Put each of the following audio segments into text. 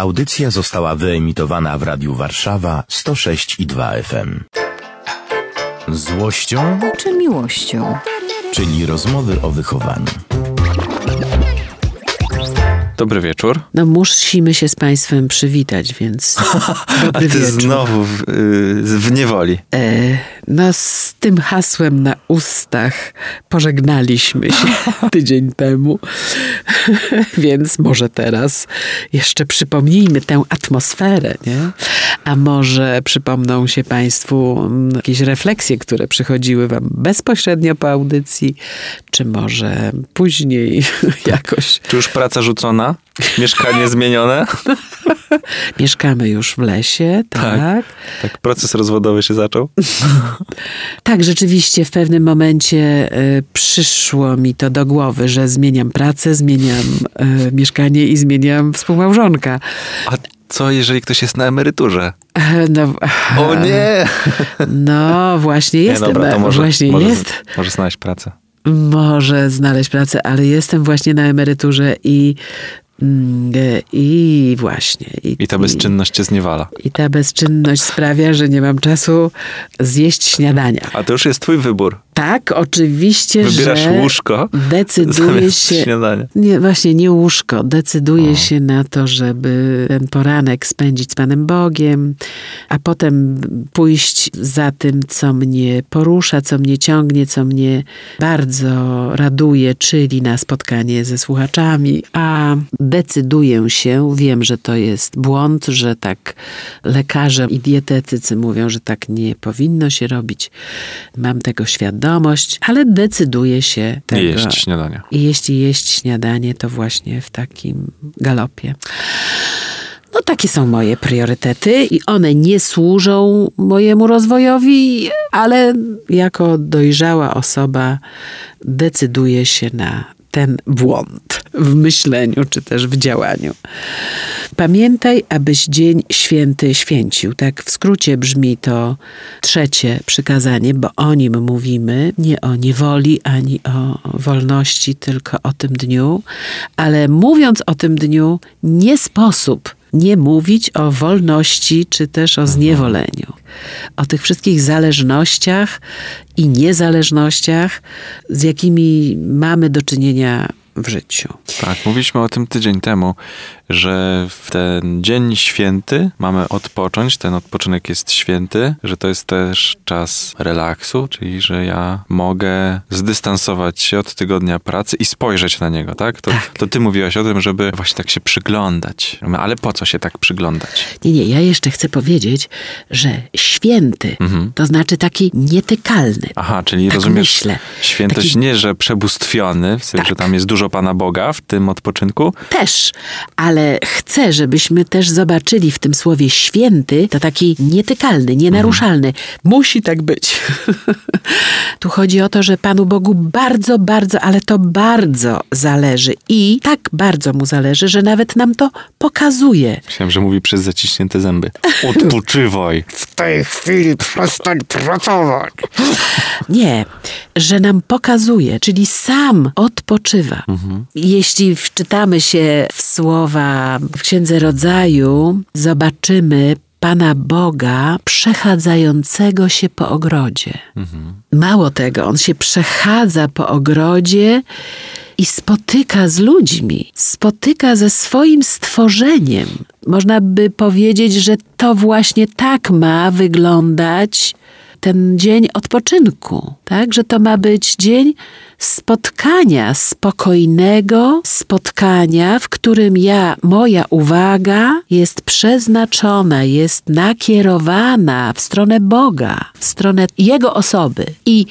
Audycja została wyemitowana w Radiu Warszawa 106 i 2 FM. Złością czy miłością? czyli rozmowy o wychowaniu. Dobry wieczór. No musimy się z Państwem przywitać, więc A dobry ty wieczór. znowu w, y, w niewoli. E, no z tym hasłem na ustach pożegnaliśmy się tydzień temu, więc może teraz jeszcze przypomnijmy tę atmosferę, nie? A może przypomną się Państwu mm, jakieś refleksje, które przychodziły Wam bezpośrednio po audycji, czy może później jakoś. Czy już praca rzucona? Mieszkanie zmienione? Mieszkamy już w lesie, tak? Tak, proces rozwodowy się zaczął. Tak, rzeczywiście w pewnym momencie y, przyszło mi to do głowy, że zmieniam pracę, zmieniam y, mieszkanie i zmieniam współmałżonka. A co jeżeli ktoś jest na emeryturze? E, No, O nie! no właśnie Nie, jestem, dobra, to e, może, właśnie może, jest, może znaleźć pracę. Może znaleźć pracę, ale jestem właśnie na emeryturze i mm, e, i właśnie. I ta bezczynność cię zniewala. I ta bezczynność sprawia, że nie mam czasu zjeść śniadania. A to już jest twój wybór. Tak, oczywiście, Wybierasz że łóżko decyduje się. śniadania. Nie, właśnie nie łóżko. Decyduje się na to, żeby ten poranek spędzić z Panem Bogiem, a potem pójść za tym, co mnie porusza, co mnie ciągnie, co mnie bardzo raduje, czyli na spotkanie ze słuchaczami, a decyduję się, wiem, że to jest błąd, że tak lekarze i dietetycy mówią, że tak nie powinno się robić. Mam tego świadomość, ale decyduję się tego. Jeść śniadania. I jeśli jeść śniadanie, to właśnie w takim galopie. No takie są moje priorytety i one nie służą mojemu rozwojowi, ale jako dojrzała osoba decyduję się na ten błąd w myśleniu czy też w działaniu. Pamiętaj, abyś dzień święty święcił. Tak w skrócie brzmi to trzecie przykazanie, bo o nim mówimy, nie o niewoli ani o wolności, tylko o tym dniu. Ale mówiąc o tym dniu, nie sposób nie mówić o wolności czy też o zniewoleniu. O tych wszystkich zależnościach i niezależnościach, z jakimi mamy do czynienia w życiu. Tak, mówiliśmy o tym tydzień temu, że w ten dzień święty mamy odpocząć, ten odpoczynek jest święty, że to jest też czas relaksu, czyli że ja mogę zdystansować się od tygodnia pracy i spojrzeć na niego, tak? To, Tak. to ty mówiłaś o tym, żeby właśnie tak się przyglądać. Ale po co się tak przyglądać? Nie, nie, ja jeszcze chcę powiedzieć, że święty to znaczy taki nietykalny. Aha, czyli Tak rozumiesz myślę. świętość Taki- nie, że przebóstwiony, w sensie, Tak. że tam jest dużo Pana Boga w tym odpoczynku, Też, ale chcę, żebyśmy też zobaczyli w tym słowie święty to taki nietykalny, nienaruszalny. Musi tak być. tu chodzi o to, że Panu Bogu bardzo, bardzo, ale to bardzo zależy i tak bardzo mu zależy, że nawet nam to pokazuje. Myślałem, że mówi przez zaciśnięte zęby. Odpoczywaj. W tej chwili przestań pracować. Nie, że nam pokazuje, czyli sam odpoczywa. Jeśli wczytamy się w słowa w Księdze Rodzaju, zobaczymy Pana Boga przechadzającego się po ogrodzie. Mało tego, on się przechadza po ogrodzie i spotyka z ludźmi, spotyka ze swoim stworzeniem. Można by powiedzieć, że to właśnie tak ma wyglądać ten dzień odpoczynku, tak? Że to ma być dzień spotkania, spokojnego spotkania, w którym ja, moja uwaga jest przeznaczona, jest nakierowana w stronę Boga, w stronę Jego osoby. I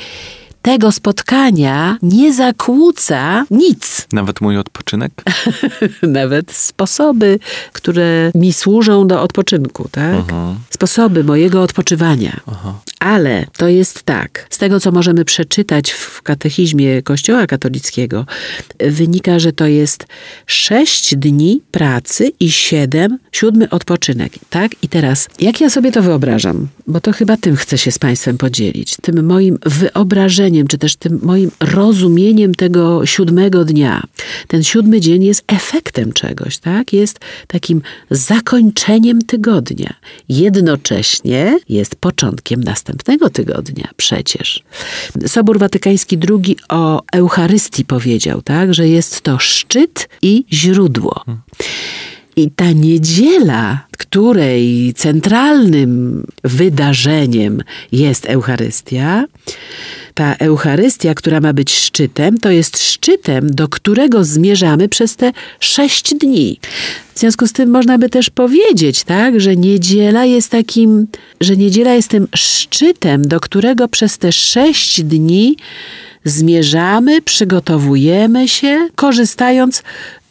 tego spotkania nie zakłóca nic. Nawet mój odpoczynek? Nawet sposoby, które mi służą do odpoczynku, tak? Sposoby mojego odpoczywania. Ale to jest tak, z tego co możemy przeczytać w katechizmie Kościoła katolickiego, wynika, że to jest sześć dni pracy i siedem, siódmy odpoczynek. Tak? I teraz, jak ja sobie to wyobrażam, bo to chyba tym chcę się z Państwem podzielić, tym moim wyobrażeniem, czy też tym moim rozumieniem tego siódmego dnia. Ten siódmy dzień jest efektem czegoś, tak? Jest takim zakończeniem tygodnia. Jednocześnie jest początkiem następnego tygodnia przecież. Sobór Watykański II o Eucharystii powiedział, tak, że jest to szczyt i źródło. I ta niedziela, której centralnym wydarzeniem jest Eucharystia, ta Eucharystia, która ma być szczytem, to jest szczytem, do którego zmierzamy przez te sześć dni. W związku z tym można by też powiedzieć, tak, że niedziela jest takim, że niedziela jest tym szczytem, do którego przez te sześć dni zmierzamy, przygotowujemy się, korzystając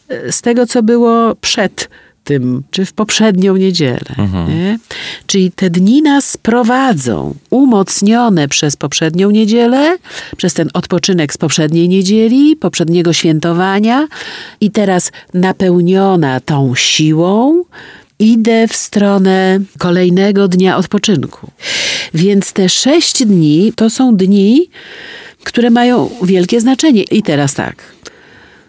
e, z tego, co było przed tym, czy w poprzednią niedzielę. Nie? Czyli te dni nas prowadzą, umocnione przez poprzednią niedzielę, przez ten odpoczynek z poprzedniej niedzieli, poprzedniego świętowania i teraz napełniona tą siłą, idę w stronę kolejnego dnia odpoczynku. Więc te sześć dni to są dni, które mają wielkie znaczenie. I teraz tak.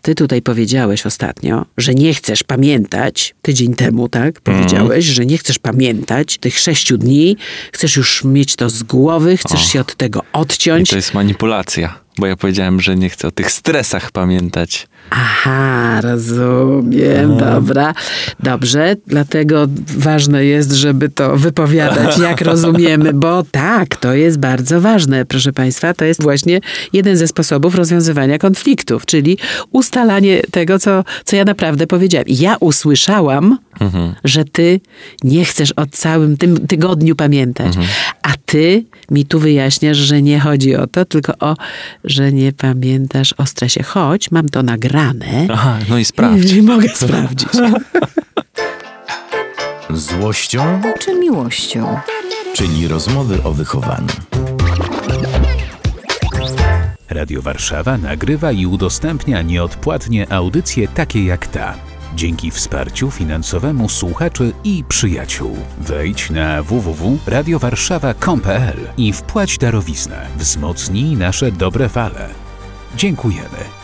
Ty tutaj powiedziałeś ostatnio, że nie chcesz pamiętać, tydzień temu, tak? Powiedziałeś, że nie chcesz pamiętać tych sześciu dni, chcesz już mieć to z głowy, chcesz się od tego I odciąć. to jest manipulacja, bo ja powiedziałem, że nie chcę o tych stresach pamiętać. Aha, rozumiem, dobra. Dobrze, dlatego ważne jest, żeby to wypowiadać, jak rozumiemy, bo tak, to jest bardzo ważne, proszę Państwa. To jest właśnie jeden ze sposobów rozwiązywania konfliktów, czyli ustalanie tego, co, co ja naprawdę powiedziałem. Ja usłyszałam, że ty nie chcesz o całym tym tygodniu pamiętać, a ty mi tu wyjaśniasz, że nie chodzi o to, tylko o, że nie pamiętasz o stresie. Choć mam to nagrane. Aha, no i sprawdź. I mogę sprawdzić. Złością, czy miłością. czyli rozmowy o wychowaniu. Radio Warszawa nagrywa i udostępnia nieodpłatnie audycje takie jak ta. Dzięki wsparciu finansowemu słuchaczy i przyjaciół. Wejdź na www.radiowarszawa.com.pl i wpłać darowiznę. Wzmocnij nasze dobre fale. Dziękujemy.